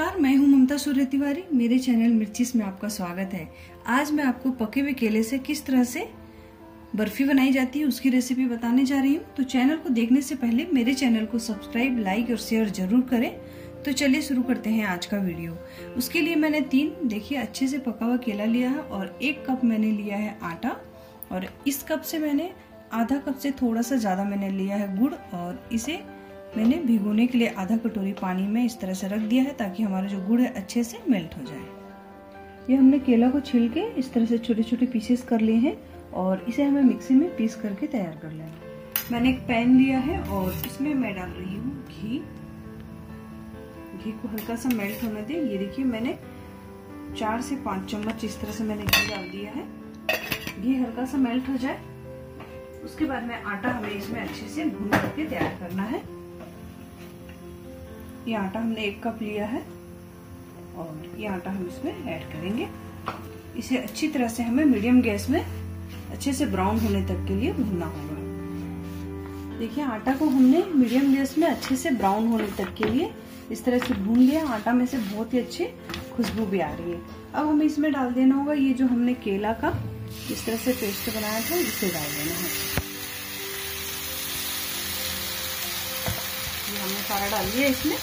नमस्कार, मैं हूँ ममता सूर्य तिवारी। मेरे चैनल मिर्चिस में आपका स्वागत है। आज मैं आपको पके हुए केले से किस तरह से बर्फ़ी बनाई जाती है, उसकी रेसिपी बताने जा रही हूँ। तो चैनल को देखने से पहले मेरे चैनल को सब्सक्राइब लाइक और शेयर ज़रूर करें। तो चलिए शुरू करते हैं आज का वीडियो। उसके लिए मैंने तीन, देखिए, अच्छे से पका हुआ केला लिया है और एक कप मैंने लिया है आटा। और इस कप से मैंने आधा कप से थोड़ा सा ज़्यादा मैंने लिया है गुड़ और इसे मैंने भिगोने के लिए आधा कटोरी पानी में इस तरह से रख दिया है ताकि हमारा जो गुड़ है अच्छे से मेल्ट हो जाए। ये हमने केला को छिल के इस तरह से छोटे छोटे पीसेस कर लिए हैं और इसे हमें मिक्सी में पीस करके तैयार कर लेना मैंने एक पैन लिया है और इसमें मैं डाल रही हूँ घी। घी को हल्का सा मेल्ट होने दे। ये देखिए मैंने चार से पाँच चम्मच इस तरह से मैंने घी डाल दिया है। घी हल्का सा मेल्ट हो जाए। उसके बाद में आटा हमें इसमें अच्छे से भून करके तैयार करना है। ये आटा हमने एक कप लिया है और ये आटा हम इसमें ऐड करेंगे। इसे अच्छी तरह से हमें मीडियम गैस में अच्छे से ब्राउन होने तक के लिए भूनना होगा। देखिए, आटा को हमने मीडियम गैस में अच्छे से ब्राउन होने तक के लिए इस तरह से भून लिया। आटा में से बहुत ही अच्छी खुशबू भी आ रही है। अब हमें इसमें डाल देना होगा ये जो हमने केला का इस तरह से पेस्ट बनाया था इसे डाल देना है। हमने सारा डाल दिया इसमें।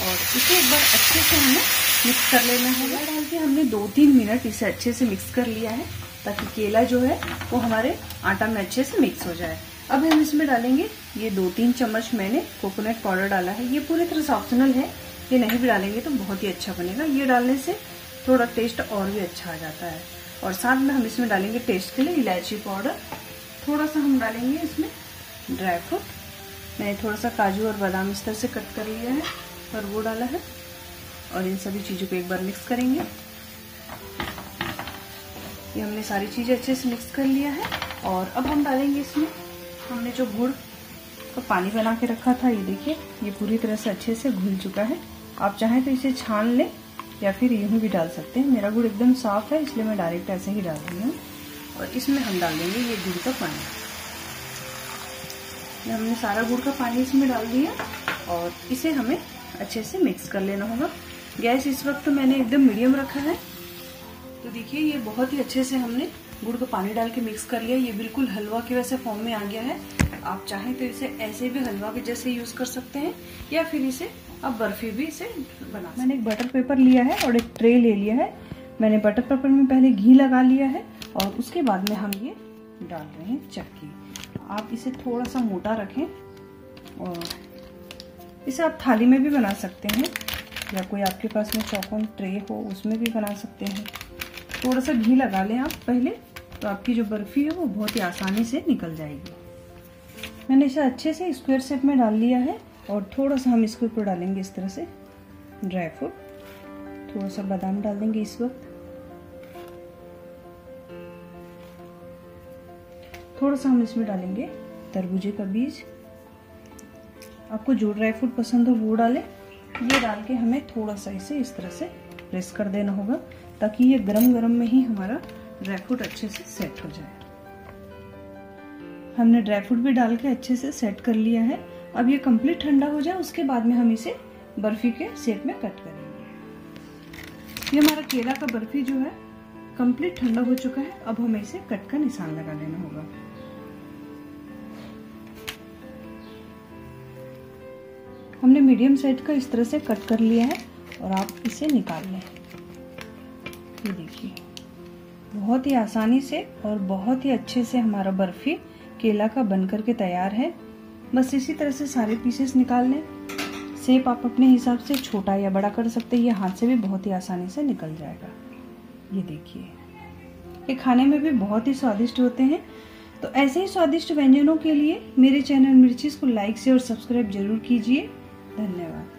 और इसे एक बार अच्छे से हमें मिक्स कर लेना है। डाल के हमने दो तीन मिनट इसे अच्छे से मिक्स कर लिया है, ताकि केला जो है, वो हमारे आटा में अच्छे से मिक्स हो जाए। अब हम इसमें डालेंगे ये दो तीन चम्मच मैंने कोकोनट पाउडर डाला है। ये पूरी तरह से ऑप्शनल है, ये नहीं भी डालेंगे तो बहुत ही अच्छा बनेगा। ये डालने से थोड़ा टेस्ट और भी अच्छा आ जाता है। और साथ में हम इसमें डालेंगे टेस्ट के लिए इलायची पाउडर थोड़ा सा हम डालेंगे इसमें ड्राई फ्रूट मैंने थोड़ा सा काजू और बादाम इस तरह से कट कर लिया है और वो डाला है और इन सभी चीज़ों को एक बार मिक्स करेंगे। ये हमने सारी चीज़ें अच्छे से मिक्स कर लिया है और अब हम डालेंगे इसमें। हमने जो गुड़ का पानी बना के रखा था, ये देखिए, ये पूरी तरह से अच्छे से घुल चुका है। आप चाहें तो इसे छान लें या फिर यूँ भी डाल सकते हैं। मेरा गुड़ एकदम साफ़ है, इसलिए मैं डायरेक्ट ऐसे ही डाल रही हूँ। और इसमें हम डाल देंगे ये गुड़ का पानी। हमने सारा गुड़ का पानी इसमें डाल दिया और इसे हमें अच्छे से मिक्स कर लेना होगा। गैस इस वक्त तो मैंने एकदम मीडियम रखा है। तो देखिए, ये बहुत ही अच्छे से हमने गुड़ का पानी डाल के मिक्स कर लिया। ये बिल्कुल हलवा के वैसे फॉर्म में आ गया है। आप चाहें तो इसे ऐसे भी हलवा के जैसे यूज़ कर सकते हैं या फिर इसे आप बर्फ़ी भी इसे बना मैंने एक बटर पेपर लिया है और एक ट्रे ले लिया है। मैंने बटर पेपर में पहले घी लगा लिया है और उसके बाद में हम ये डाल रहे हैं चक्की। आप इसे थोड़ा सा मोटा रखें और इसे आप थाली में भी बना सकते हैं, या कोई आपके पास में चौकोन ट्रे हो, उसमें भी बना सकते हैं। थोड़ा सा घी लगा लें आप पहले तो आपकी जो बर्फ़ी है वो बहुत ही आसानी से निकल जाएगी। मैंने इसे अच्छे से स्क्वायर शेप में डाल लिया है, और थोड़ा सा हम इसके ऊपर डालेंगे इस तरह से ड्राई फ्रूट थोड़ा सा बादाम डाल देंगे इस वक्त। थोड़ा सा हम इसमें डालेंगे तरबूजे का बीज। आपको जो ड्राई फ्रूट पसंद हो वो डालें। ये डाल के हमें थोड़ा सा इसे इस तरह से प्रेस कर देना होगा, ताकि ये गरम गरम में ही हमारा ड्राई फ्रूट अच्छे से सेट हो जाए। हमने ड्राई फ्रूट भी डाल के अच्छे से सेट कर लिया है। अब ये कंप्लीट ठंडा हो जाए, उसके बाद में हम इसे बर्फ़ी के शेप में कट करेंगे। ये हमारा केला का बर्फ़ी जो है कंप्लीट ठंडा हो चुका है। अब हमें इसे कट का निशान लगा लेना होगा। हमने मीडियम साइज़ का इस तरह से कट कर लिया है और आप इसे निकाल लें। ये देखिए, बहुत ही आसानी से और बहुत ही अच्छे से हमारा बर्फ़ी केला का बनकर के तैयार है। बस इसी तरह से सारे पीसेस निकाल लें। सेप आप अपने हिसाब से छोटा या बड़ा कर सकते हैं, ये हाथ से भी बहुत ही आसानी से निकल जाएगा। ये देखिए, ये खाने में भी बहुत ही स्वादिष्ट होते हैं। तो ऐसे ही स्वादिष्ट व्यंजनों के लिए मेरे चैनल मिर्चीज़ को लाइक से और सब्सक्राइब ज़रूर कीजिए। धन्यवाद